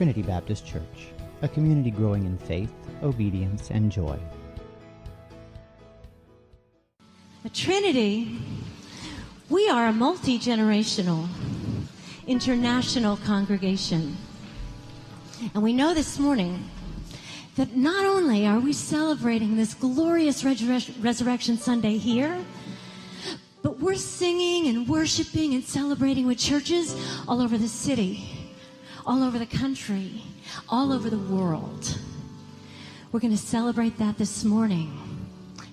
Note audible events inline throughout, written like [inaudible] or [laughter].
Trinity Baptist Church, a community growing in faith, obedience, and joy. A Trinity, we are a multi generational, international congregation. And we know this morning that not only are we celebrating this glorious Resur- Resurrection Sunday here, but we're singing and worshiping and celebrating with churches all over the city, all over the country, all over the world. We're going to celebrate that this morning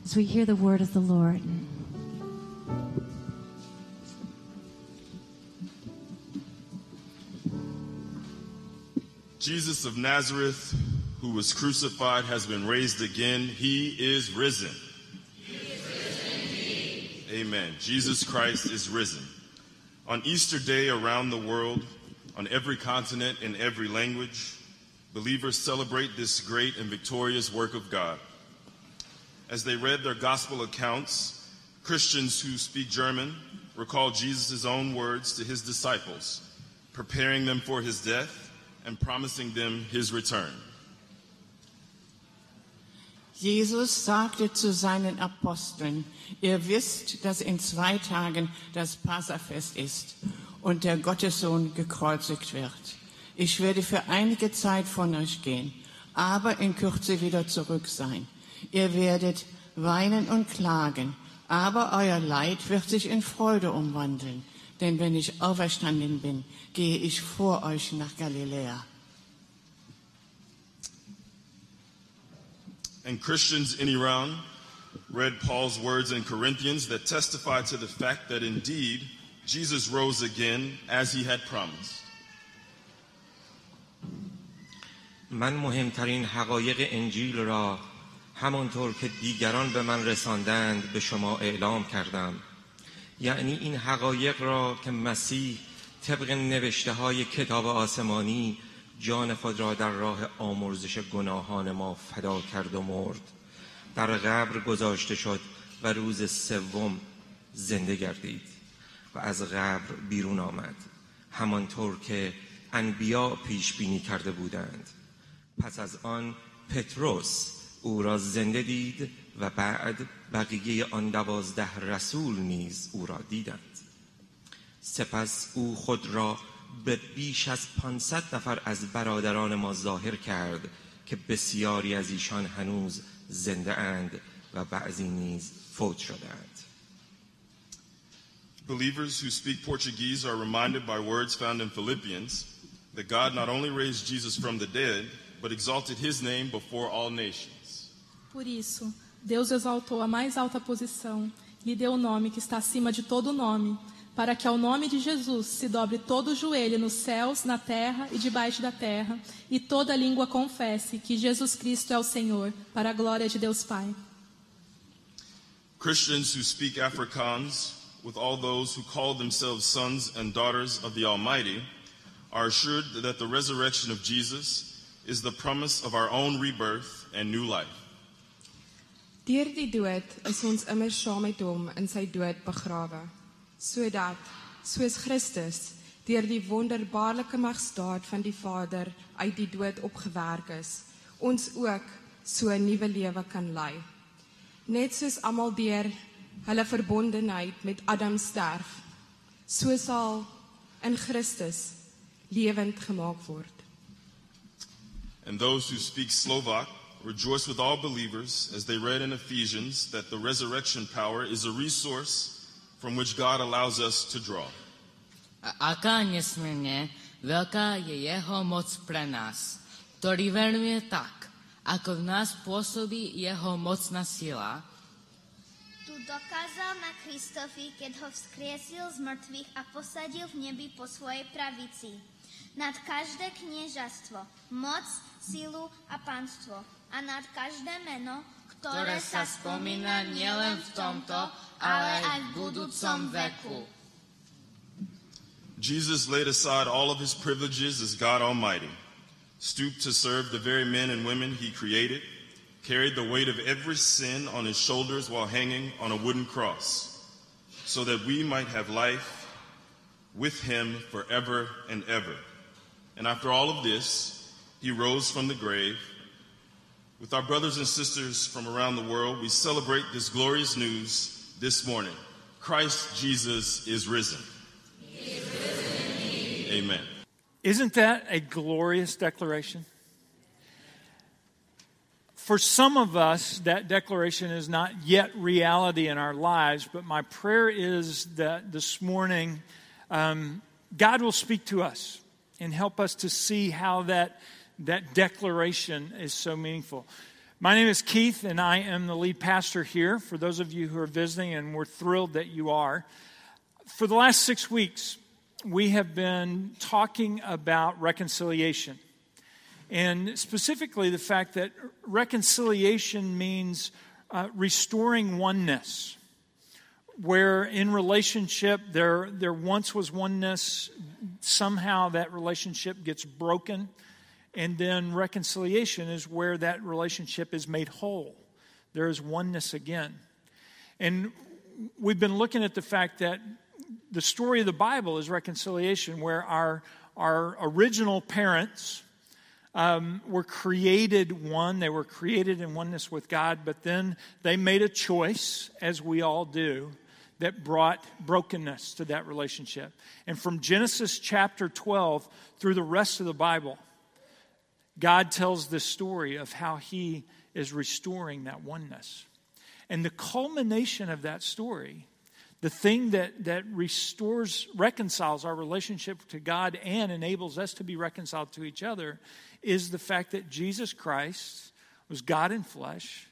as we hear the word of the Lord. Jesus of Nazareth, who was crucified, has been raised again. He is risen. Amen. Jesus Christ is risen. On Easter Day around the world, on every continent, in every language, believers celebrate this great and victorious work of God. As they read their gospel accounts, Christians who speak German recall Jesus' own words to his disciples, preparing them for his death and promising them his return. Jesus sagte zu seinen Aposteln, ihr wisst, dass in zwei Tagen das Passafest ist und der Gottessohn gekreuzigt wird. Ich werde für einige Zeit von euch gehen, aber in Kürze wieder zurück sein. Ihr werdet weinen und klagen, aber euer Leid wird sich in Freude umwandeln. Denn wenn ich auferstanden bin, gehe ich vor euch nach Galiläa. And Christians in Iran read Paul's words in Corinthians that testify to the fact that indeed Jesus rose again as he had promised. من مهمترین حقایق انجیل را همانطور که دیگران به من رساندند به شما اعلام کردم یعنی این حقایق را که مسیح طبق نوشته های کتاب آسمانی جان خود را در راه آمرزش گناهان ما فدا کرد و مرد در قبر گذاشته شد و روز سوم زنده گردید از قبر بیرون آمد. همانطور که انبیا پیش بینی کرده بودند. پس از آن پتروس او را زنده دید و بعد بقیه آن دوازده رسول نیز او را دیدند. سپس او خود را به بیش از 500 نفر از برادران ما ظاهر کرد که بسیاری از ایشان هنوز زنده اند و بعضی نیز فوت شدند Believers who speak Portuguese are reminded by words found in Philippians that God not only raised Jesus from the dead, but exalted his name before all nations. Por isso, Deus exaltou a mais alta posição, lhe deu o nome que está acima de todo nome, para que ao nome de Jesus se dobre todo o joelho nos céus, na terra e debaixo da terra, e toda língua confesse que Jesus Cristo é o Senhor, para a glória de Deus Pai. Christians who speak Afrikaans, with all those who call themselves sons and daughters of the Almighty, are assured that the resurrection of Jesus is the promise of our own rebirth and new life. Deur die dood is ons immer saam met hom in sy dood begrawe, sodat soos Christus deur die wonderbaarlike magstaat van die Vader uit die dood opgewerk is, ons ook so 'n nuwe lewe kan lei. Net soos almal deur hulle verbondenheid met Adam sterf, so sal in Christus lewend gemaak word. And those who speak Slovak rejoice with all believers as they read in Ephesians that the resurrection power is a resource from which God allows us to draw. Aká nesmierne veľká je jeho moc pre nás, ktorý veruje tak, ako v nás pôsobí jeho mocná sila, Tu dokázal na Kristovi, keď ho vzkriesil z mŕtvych a posadil v nebi po svojej pravici. Nad každé kniežastvo, moc, silu a panstvo. A nad každé meno, ktoré, ktoré sa spomína nielen v tomto, ale aj v budúcom veku. Jesus laid aside all of his privileges as God Almighty, stooped to serve the very men and women he created, carried the weight of every sin on his shoulders while hanging on a wooden cross, so that we might have life with him forever and ever. And after all of this, he rose from the grave. With our brothers and sisters from around the world, we celebrate this glorious news this morning. Christ Jesus is risen. Is risen Amen. Isn't that a glorious declaration? For some of us, that declaration is not yet reality in our lives, but my prayer is that this morning um, God will speak to us and help us to see how that, that declaration is so meaningful. My name is Keith, and I am the lead pastor here. For those of you who are visiting, and we're thrilled that you are. For the last six weeks, we have been talking about reconciliation. And specifically, the fact that reconciliation means uh, restoring oneness. Where in relationship there, there once was oneness, somehow that relationship gets broken. And then reconciliation is where that relationship is made whole. There is oneness again. And we've been looking at the fact that the story of the Bible is reconciliation, where our, our original parents, um, were created one. They were created in oneness with God, but then they made a choice, as we all do, that brought brokenness to that relationship. And from Genesis chapter 12 through the rest of the Bible, God tells this story of how He is restoring that oneness. And the culmination of that story the thing that, that restores, reconciles our relationship to God and enables us to be reconciled to each other is the fact that Jesus Christ was God in flesh.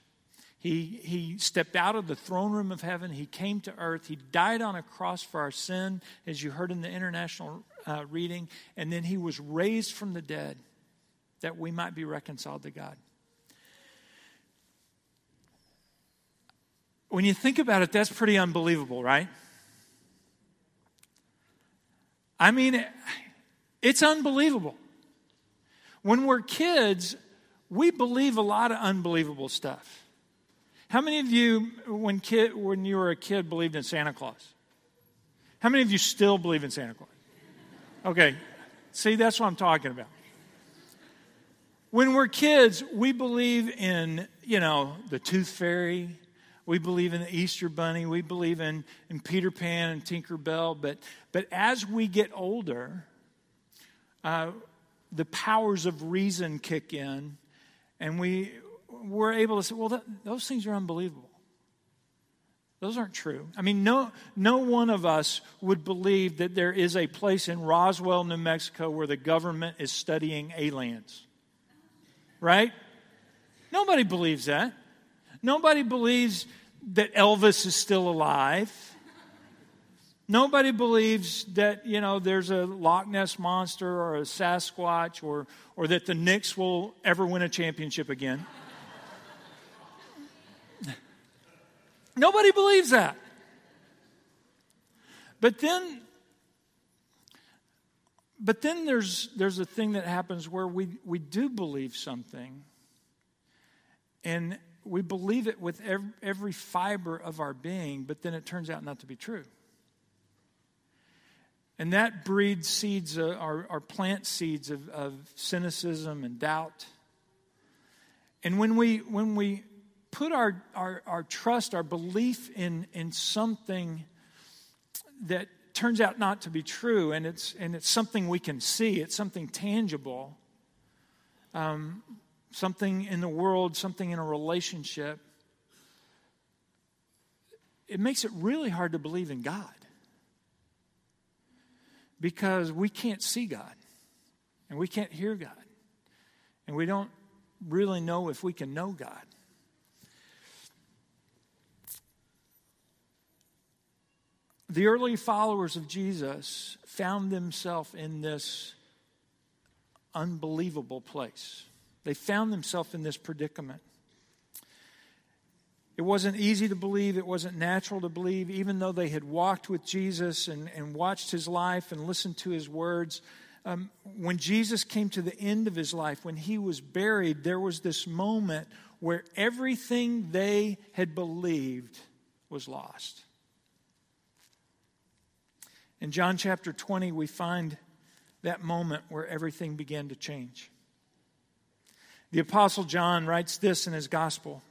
He, he stepped out of the throne room of heaven. He came to earth. He died on a cross for our sin, as you heard in the international uh, reading. And then he was raised from the dead that we might be reconciled to God. When you think about it, that's pretty unbelievable, right? I mean, it's unbelievable. When we're kids, we believe a lot of unbelievable stuff. How many of you, when, kid, when you were a kid, believed in Santa Claus? How many of you still believe in Santa Claus? Okay, see, that's what I'm talking about. When we're kids, we believe in, you know, the tooth fairy, we believe in the Easter Bunny. We believe in, in Peter Pan and Tinker Bell. But, but as we get older, uh, the powers of reason kick in, and we, we're able to say, well, that, those things are unbelievable. Those aren't true. I mean, no, no one of us would believe that there is a place in Roswell, New Mexico, where the government is studying aliens. Right? Nobody believes that. Nobody believes that Elvis is still alive. Nobody believes that, you know, there's a Loch Ness monster or a Sasquatch or, or that the Knicks will ever win a championship again. Nobody believes that. But then but then there's there's a thing that happens where we, we do believe something and we believe it with every, fiber of our being, but then it turns out not to be true. And that breeds seeds, uh, our, our plant seeds of, of cynicism and doubt. And when we, when we put our, our, our trust, our belief in, in something that turns out not to be true, and it's, and it's something we can see, it's something tangible, um, something in the world, something in a relationship, it makes it really hard to believe in God because we can't see God and we can't hear God and we don't really know if we can know God. The early followers of Jesus found themselves in this unbelievable place. They found themselves in this predicament. It wasn't easy to believe, it wasn't natural to believe, even though they had walked with Jesus and, and watched his life and listened to his words. Um, when Jesus came to the end of his life, when he was buried, there was this moment where everything they had believed was lost. In John chapter 20, we find that moment where everything began to change. The Apostle John writes this in his gospel.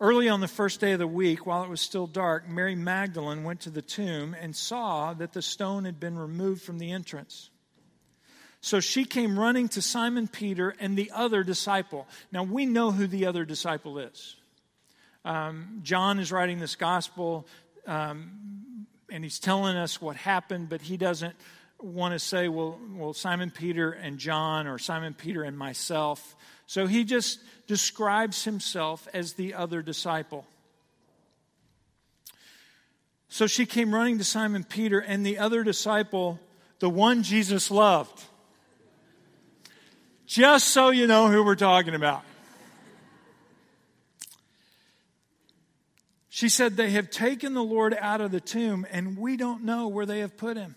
Early on the first day of the week, while it was still dark, Mary Magdalene went to the tomb and saw that the stone had been removed from the entrance. So she came running to Simon Peter and the other disciple. Now we know who the other disciple is. Um, John is writing this gospel um, and he's telling us what happened, but he doesn't want to say, well, well, Simon Peter and John or Simon Peter and myself. So he just describes himself as the other disciple. So she came running to Simon Peter and the other disciple, the one Jesus loved. Just so you know who we're talking about. She said, They have taken the Lord out of the tomb, and we don't know where they have put him.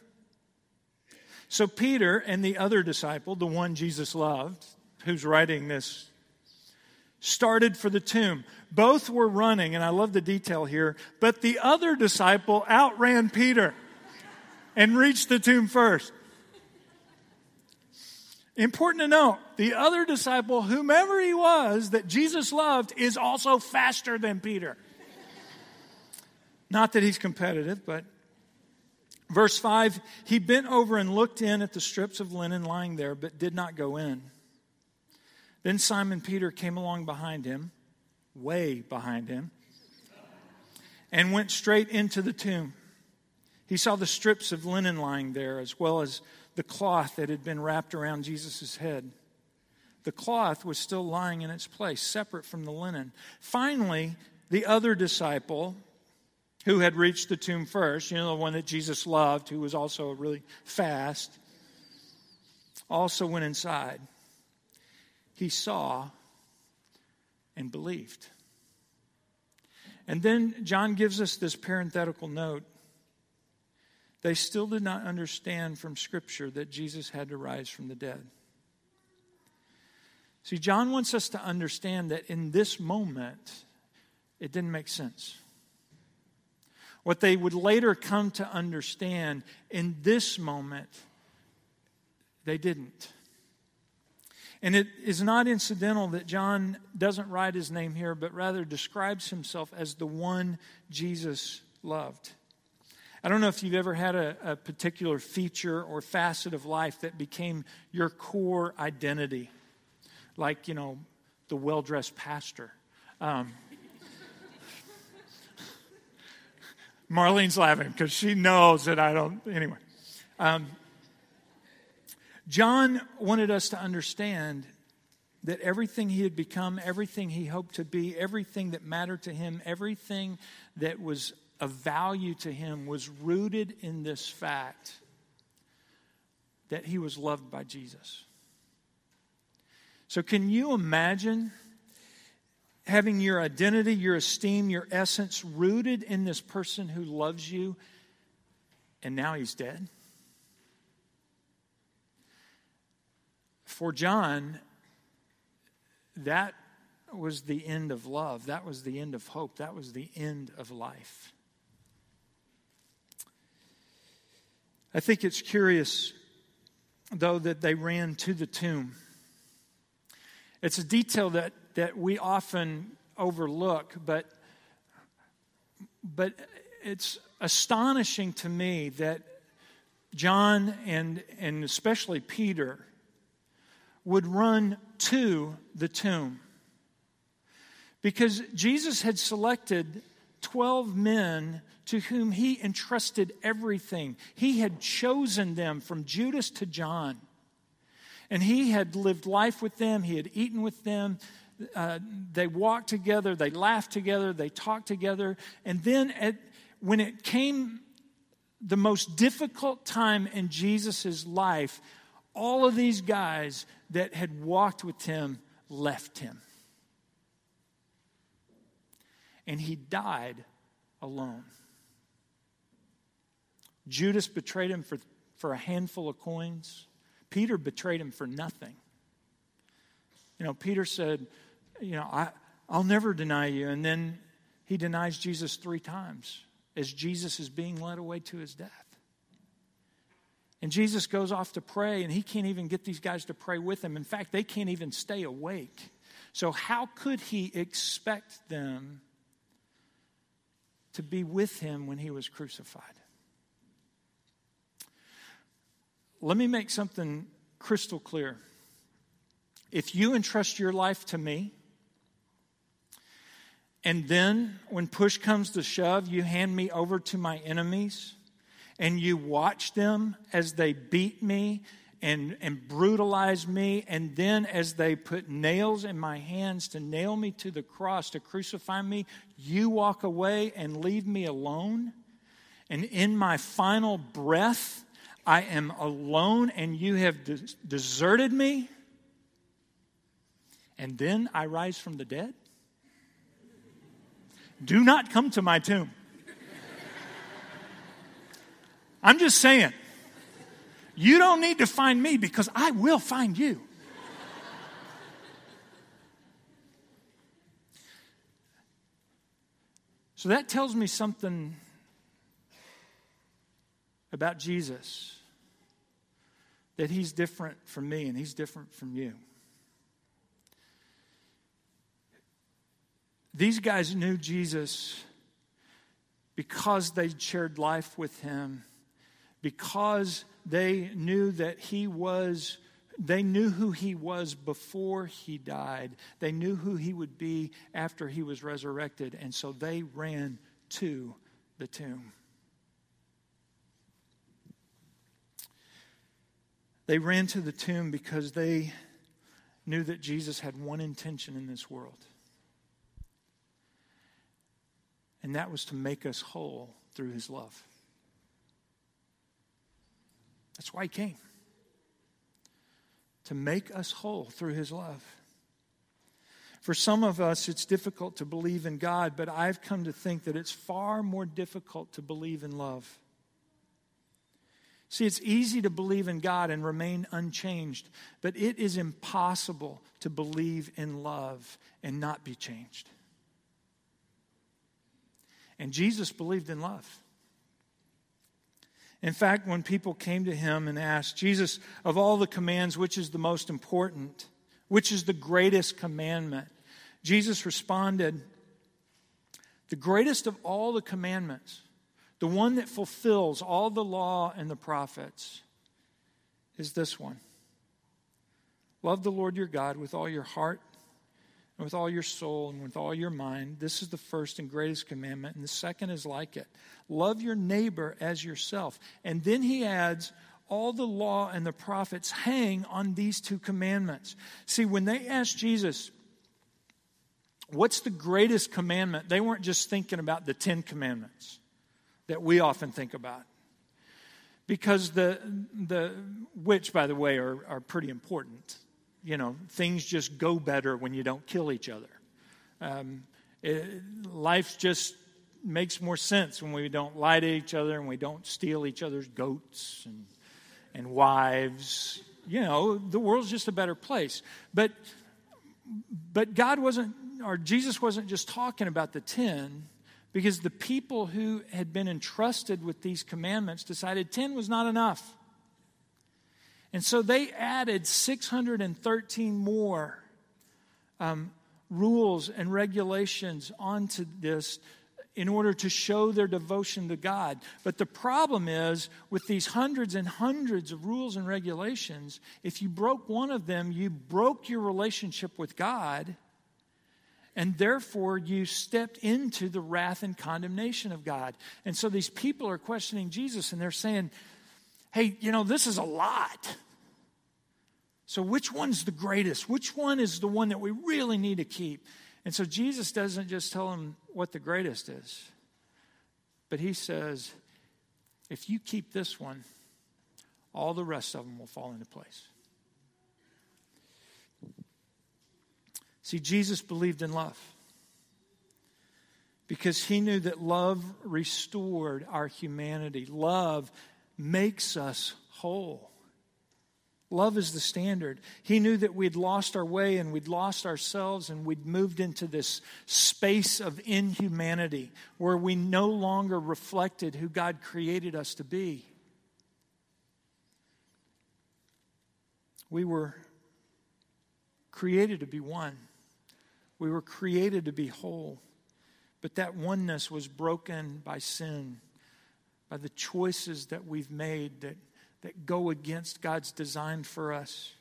So Peter and the other disciple, the one Jesus loved, who's writing this, started for the tomb. Both were running, and I love the detail here, but the other disciple outran Peter and reached the tomb first. Important to note, the other disciple, whomever he was that Jesus loved, is also faster than Peter. Not that he's competitive, but Verse 5 He bent over and looked in at the strips of linen lying there, but did not go in. Then Simon Peter came along behind him, way behind him, and went straight into the tomb. He saw the strips of linen lying there, as well as the cloth that had been wrapped around Jesus' head. The cloth was still lying in its place, separate from the linen. Finally, the other disciple, who had reached the tomb first, you know, the one that Jesus loved, who was also really fast, also went inside. He saw and believed. And then John gives us this parenthetical note. They still did not understand from Scripture that Jesus had to rise from the dead. See, John wants us to understand that in this moment, it didn't make sense. What they would later come to understand in this moment, they didn't. And it is not incidental that John doesn't write his name here, but rather describes himself as the one Jesus loved. I don't know if you've ever had a, a particular feature or facet of life that became your core identity, like, you know, the well dressed pastor. Um, Marlene's laughing because she knows that I don't. Anyway. Um, John wanted us to understand that everything he had become, everything he hoped to be, everything that mattered to him, everything that was of value to him was rooted in this fact that he was loved by Jesus. So, can you imagine having your identity, your esteem, your essence rooted in this person who loves you, and now he's dead? For John, that was the end of love. That was the end of hope. That was the end of life. I think it's curious, though, that they ran to the tomb. It's a detail that that we often overlook, but, but it's astonishing to me that John and, and especially Peter would run to the tomb. Because Jesus had selected 12 men to whom he entrusted everything. He had chosen them from Judas to John. And he had lived life with them, he had eaten with them, uh, they walked together, they laughed together, they talked together. And then at, when it came the most difficult time in Jesus' life, all of these guys that had walked with him left him. And he died alone. Judas betrayed him for, for a handful of coins. Peter betrayed him for nothing. You know, Peter said, you know, I, I'll never deny you. And then he denies Jesus three times as Jesus is being led away to his death. And Jesus goes off to pray, and he can't even get these guys to pray with him. In fact, they can't even stay awake. So, how could he expect them to be with him when he was crucified? Let me make something crystal clear. If you entrust your life to me, and then when push comes to shove, you hand me over to my enemies, and you watch them as they beat me and, and brutalize me, and then as they put nails in my hands to nail me to the cross, to crucify me, you walk away and leave me alone. And in my final breath, I am alone and you have des- deserted me. And then I rise from the dead. Do not come to my tomb. I'm just saying, you don't need to find me because I will find you. So that tells me something about Jesus that he's different from me and he's different from you. These guys knew Jesus because they shared life with him, because they knew that he was, they knew who he was before he died. They knew who he would be after he was resurrected. And so they ran to the tomb. They ran to the tomb because they knew that Jesus had one intention in this world. And that was to make us whole through his love. That's why he came. To make us whole through his love. For some of us, it's difficult to believe in God, but I've come to think that it's far more difficult to believe in love. See, it's easy to believe in God and remain unchanged, but it is impossible to believe in love and not be changed. And Jesus believed in love. In fact, when people came to him and asked, Jesus, of all the commands, which is the most important? Which is the greatest commandment? Jesus responded, The greatest of all the commandments, the one that fulfills all the law and the prophets, is this one Love the Lord your God with all your heart, and with all your soul and with all your mind. This is the first and greatest commandment. And the second is like it love your neighbor as yourself. And then he adds, all the law and the prophets hang on these two commandments. See, when they asked Jesus, What's the greatest commandment? They weren't just thinking about the Ten Commandments that we often think about. Because the, the which, by the way, are, are pretty important you know, things just go better when you don't kill each other. Um, it, life just makes more sense when we don't lie to each other and we don't steal each other's goats and, and wives. You know, the world's just a better place. But, but God wasn't, or Jesus wasn't just talking about the 10 because the people who had been entrusted with these commandments decided 10 was not enough. And so they added 613 more um, rules and regulations onto this in order to show their devotion to God. But the problem is, with these hundreds and hundreds of rules and regulations, if you broke one of them, you broke your relationship with God, and therefore you stepped into the wrath and condemnation of God. And so these people are questioning Jesus, and they're saying, hey, you know, this is a lot. So, which one's the greatest? Which one is the one that we really need to keep? And so, Jesus doesn't just tell him what the greatest is, but he says, if you keep this one, all the rest of them will fall into place. See, Jesus believed in love because he knew that love restored our humanity. Love makes us whole. Love is the standard. He knew that we'd lost our way and we'd lost ourselves and we'd moved into this space of inhumanity where we no longer reflected who God created us to be. We were created to be one, we were created to be whole. But that oneness was broken by sin, by the choices that we've made that, that go against God's design for us.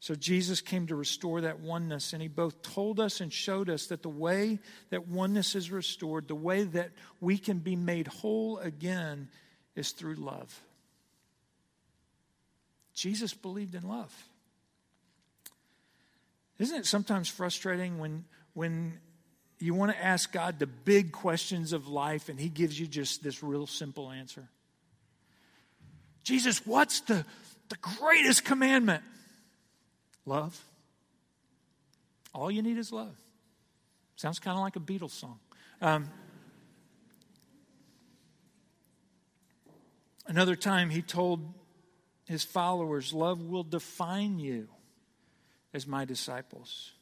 So Jesus came to restore that oneness, and he both told us and showed us that the way that oneness is restored, the way that we can be made whole again, is through love. Jesus believed in love. Isn't it sometimes frustrating when, when you want to ask God the big questions of life and He gives you just this real simple answer? Jesus, what's the, the greatest commandment? Love. All you need is love. Sounds kind of like a Beatles song. Um, another time, he told his followers, Love will define you as my disciples.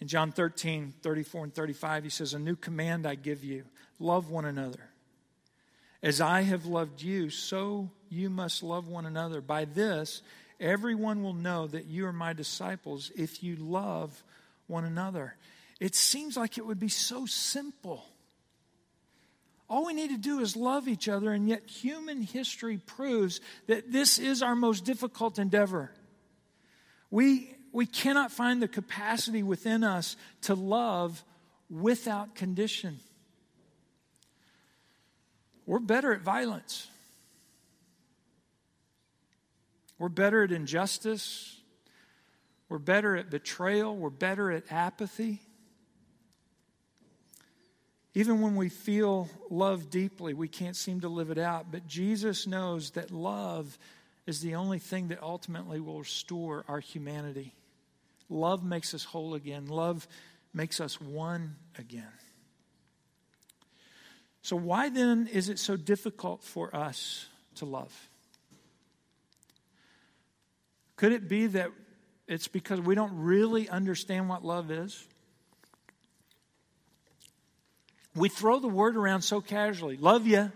In John 13, 34 and 35, he says, A new command I give you love one another. As I have loved you, so you must love one another. By this, Everyone will know that you are my disciples if you love one another. It seems like it would be so simple. All we need to do is love each other, and yet human history proves that this is our most difficult endeavor. We, we cannot find the capacity within us to love without condition. We're better at violence. We're better at injustice. We're better at betrayal. We're better at apathy. Even when we feel love deeply, we can't seem to live it out. But Jesus knows that love is the only thing that ultimately will restore our humanity. Love makes us whole again, love makes us one again. So, why then is it so difficult for us to love? Could it be that it's because we don't really understand what love is? We throw the word around so casually. Love you.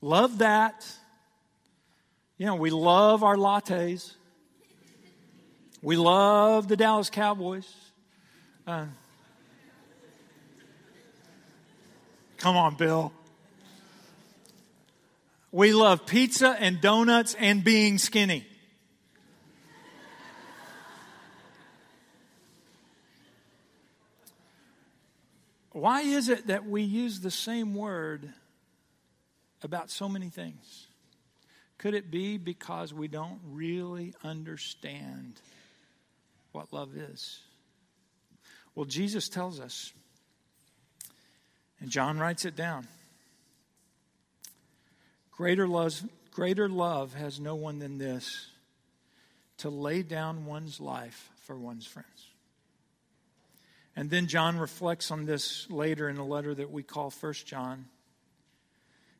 Love that. You know, we love our lattes. We love the Dallas Cowboys. Uh, come on, Bill. We love pizza and donuts and being skinny. Why is it that we use the same word about so many things? Could it be because we don't really understand what love is? Well, Jesus tells us, and John writes it down. Greater love, greater love has no one than this to lay down one's life for one's friends. And then John reflects on this later in a letter that we call First John.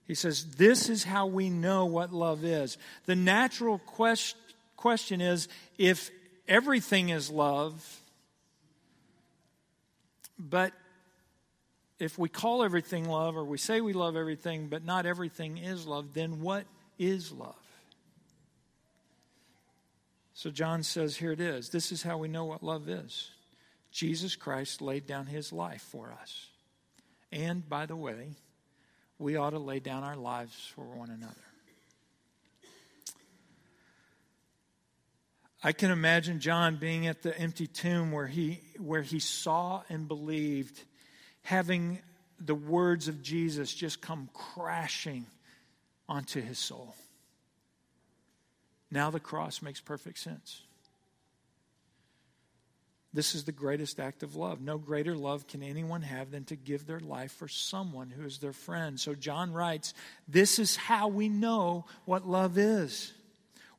He says, This is how we know what love is. The natural quest- question is if everything is love, but if we call everything love or we say we love everything, but not everything is love, then what is love? So John says, Here it is. This is how we know what love is. Jesus Christ laid down his life for us. And by the way, we ought to lay down our lives for one another. I can imagine John being at the empty tomb where he, where he saw and believed, having the words of Jesus just come crashing onto his soul. Now the cross makes perfect sense. This is the greatest act of love. No greater love can anyone have than to give their life for someone who is their friend. So John writes, This is how we know what love is.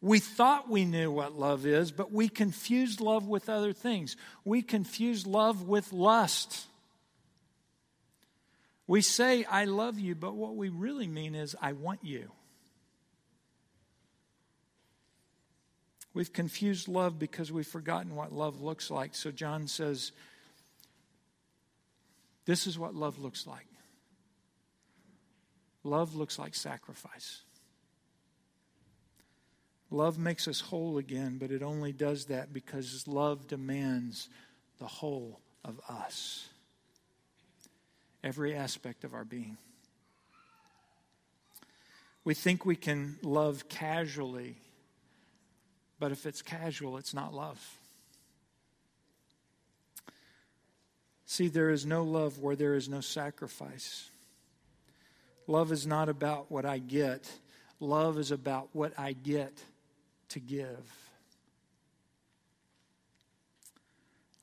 We thought we knew what love is, but we confused love with other things. We confused love with lust. We say, I love you, but what we really mean is, I want you. We've confused love because we've forgotten what love looks like. So John says, This is what love looks like. Love looks like sacrifice. Love makes us whole again, but it only does that because love demands the whole of us, every aspect of our being. We think we can love casually, but if it's casual, it's not love. See, there is no love where there is no sacrifice. Love is not about what I get, love is about what I get to give.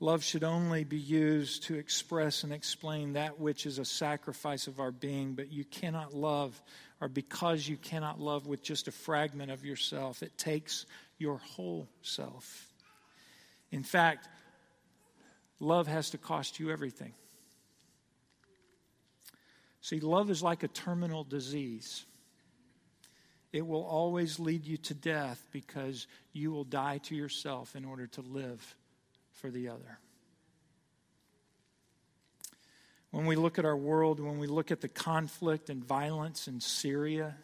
Love should only be used to express and explain that which is a sacrifice of our being, but you cannot love, or because you cannot love with just a fragment of yourself, it takes your whole self. In fact, love has to cost you everything. See, love is like a terminal disease. It will always lead you to death because you will die to yourself in order to live for the other. When we look at our world, when we look at the conflict and violence in Syria,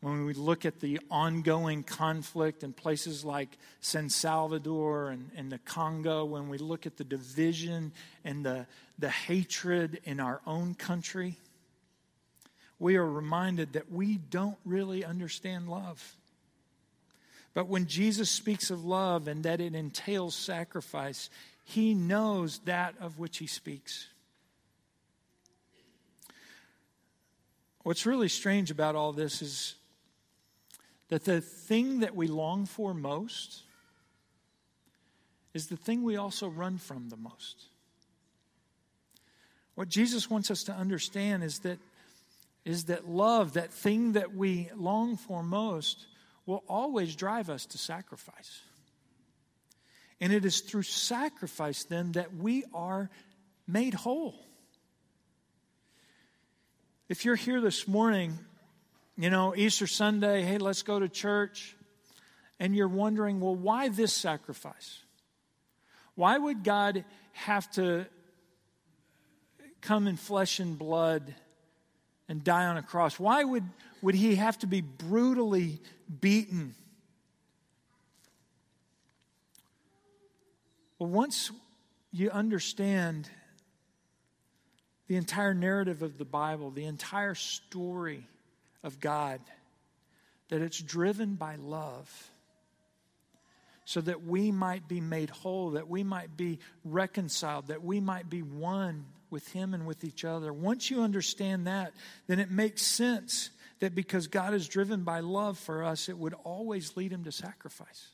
when we look at the ongoing conflict in places like San Salvador and, and, the Congo, when we look at the division and the, the hatred in our own country, we are reminded that we don't really understand love. But when Jesus speaks of love and that it entails sacrifice, he knows that of which he speaks. What's really strange about all this is that the thing that we long for most is the thing we also run from the most. What Jesus wants us to understand is that is that love, that thing that we long for most, will always drive us to sacrifice. And it is through sacrifice then that we are made whole. If you're here this morning, you know, Easter Sunday, hey, let's go to church, and you're wondering, well, why this sacrifice? Why would God have to come in flesh and blood and die on a cross? Why would, would he have to be brutally beaten? Well, once you understand the entire narrative of the Bible, the entire story of God, that it's driven by love so that we might be made whole, that we might be reconciled, that we might be one with Him and with each other. Once you understand that, then it makes sense that because God is driven by love for us, it would always lead Him to sacrifice.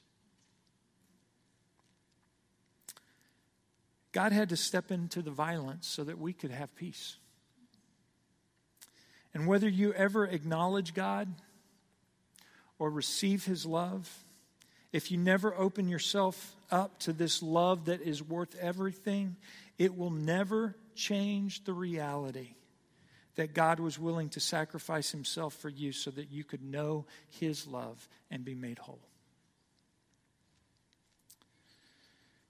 God had to step into the violence so that we could have peace. And whether you ever acknowledge God or receive His love, if you never open yourself up to this love that is worth everything, it will never change the reality that God was willing to sacrifice himself for you so that you could know his love and be made whole.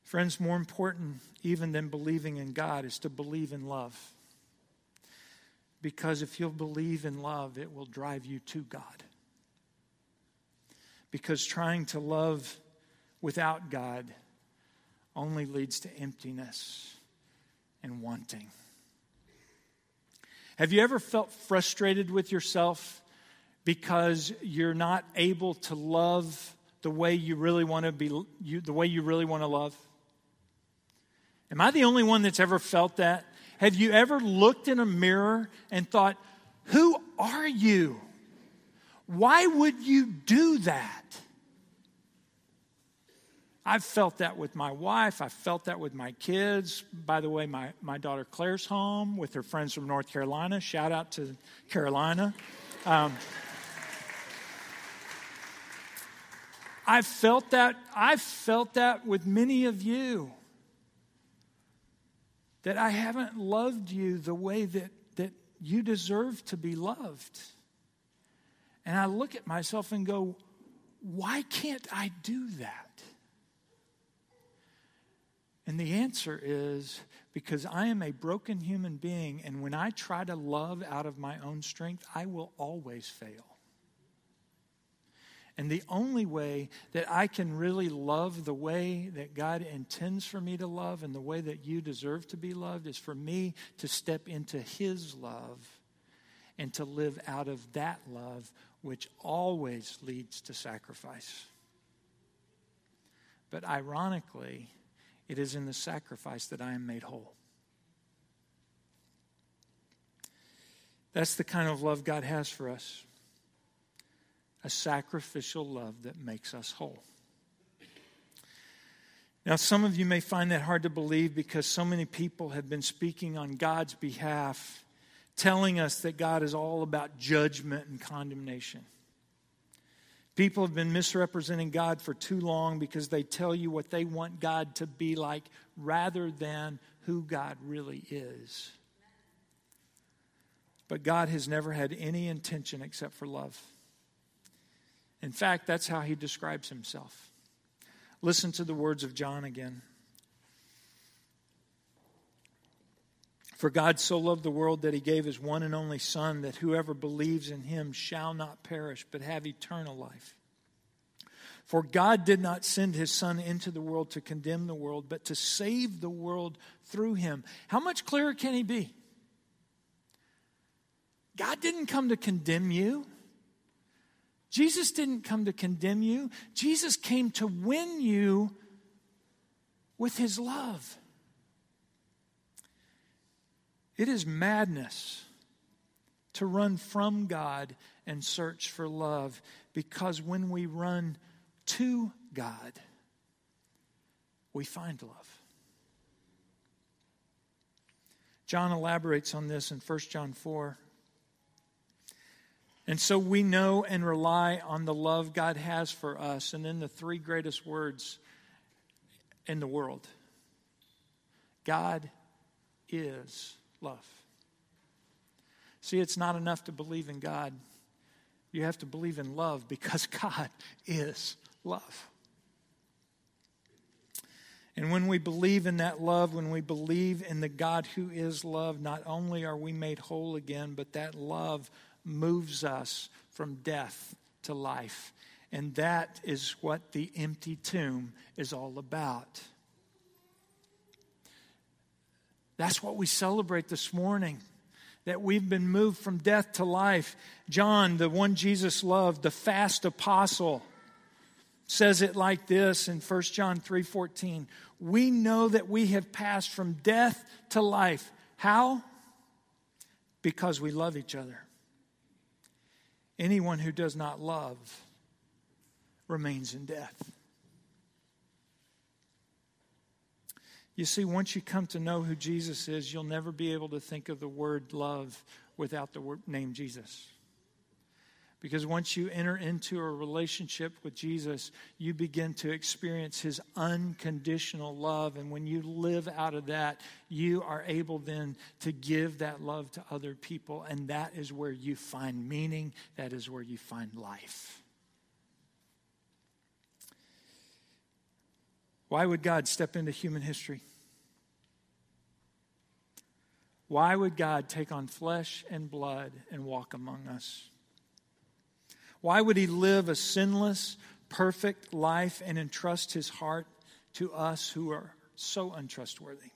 Friends, more important even than believing in God is to believe in love. Because if you'll believe in love, it will drive you to God. Because trying to love without God only leads to emptiness and wanting. Have you ever felt frustrated with yourself because you're not able to love the way you really want to be you, the way you really want to love? Am I the only one that's ever felt that? Have you ever looked in a mirror and thought, "Who are you? Why would you do that?" I've felt that with my wife. I've felt that with my kids. By the way, my, my daughter Claire's home with her friends from North Carolina. Shout out to Carolina. Um, I've felt that. I've felt that with many of you. That I haven't loved you the way that, that you deserve to be loved. And I look at myself and go, why can't I do that? And the answer is because I am a broken human being, and when I try to love out of my own strength, I will always fail. And the only way that I can really love the way that God intends for me to love and the way that you deserve to be loved is for me to step into His love and to live out of that love, which always leads to sacrifice. But ironically, it is in the sacrifice that I am made whole. That's the kind of love God has for us a sacrificial love that makes us whole. Now, some of you may find that hard to believe because so many people have been speaking on God's behalf, telling us that God is all about judgment and condemnation. People have been misrepresenting God for too long because they tell you what they want God to be like rather than who God really is. But God has never had any intention except for love. In fact, that's how he describes himself. Listen to the words of John again. For God so loved the world that he gave his one and only Son, that whoever believes in him shall not perish, but have eternal life. For God did not send his Son into the world to condemn the world, but to save the world through him. How much clearer can he be? God didn't come to condemn you. Jesus didn't come to condemn you. Jesus came to win you with his love. It is madness to run from God and search for love because when we run to God, we find love. John elaborates on this in 1 John 4. And so we know and rely on the love God has for us. And then the three greatest words in the world God is love. See, it's not enough to believe in God. You have to believe in love because [laughs] God is love. And when we believe in that love, when we believe in the God who is love, not only are we made whole again, but that love moves us from death to life. And that is what the empty tomb is all about. That's what we celebrate this morning. That we've been moved from death to life. John, the one Jesus loved, the fast apostle, says it like this in 1 John 3:14. We know that we have passed from death to life. How? Because we love each other. Anyone who does not love remains in death. You see, once you come to know who Jesus is, you'll never be able to think of the word love without the word, name Jesus. Because once you enter into a relationship with Jesus, you begin to experience his unconditional love. And when you live out of that, you are able then to give that love to other people. And that is where you find meaning, that is where you find life. Why would God step into human history? Why would God take on flesh and blood and walk among us? Why would he live a sinless, perfect life and entrust his heart to us who are so untrustworthy?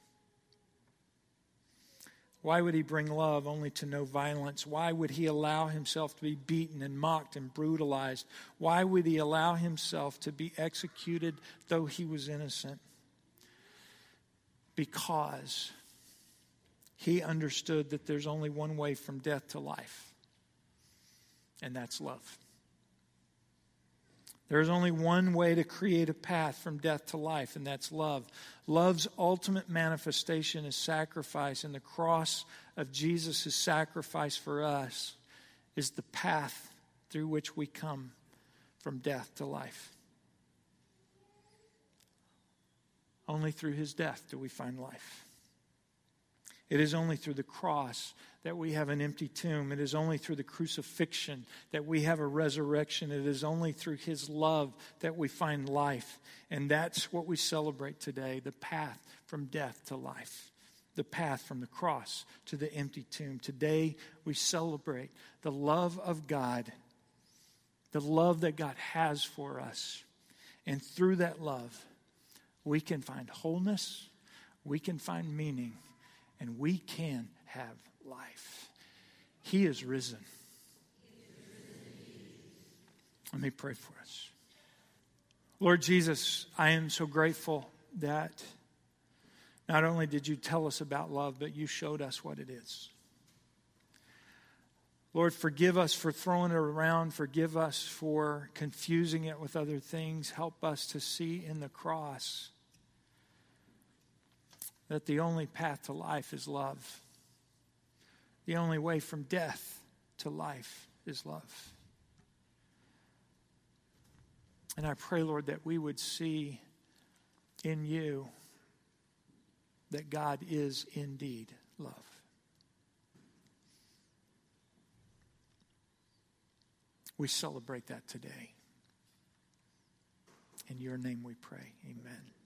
Why would he bring love only to know violence? Why would he allow himself to be beaten and mocked and brutalized? Why would he allow himself to be executed though he was innocent? Because he understood that there's only one way from death to life, and that's love. There is only one way to create a path from death to life, and that's love. Love's ultimate manifestation is sacrifice, and the cross of Jesus' sacrifice for us is the path through which we come from death to life. Only through his death do we find life. It is only through the cross that we have an empty tomb. It is only through the crucifixion that we have a resurrection. It is only through His love that we find life. And that's what we celebrate today the path from death to life, the path from the cross to the empty tomb. Today we celebrate the love of God the love that God has for us. And through that love, we can find wholeness, we can find meaning, and we can have life. He is risen. Let me pray for us. Lord Jesus, I am so grateful that not only did you tell us about love, but you showed us what it is. Lord, forgive us for throwing it around. Forgive us for confusing it with other things. Help us to see in the cross that the only path to life is love. The only way from death to life is love. And I pray, Lord, that we would see in you that God is indeed love. We celebrate that today. In your name we pray. Amen.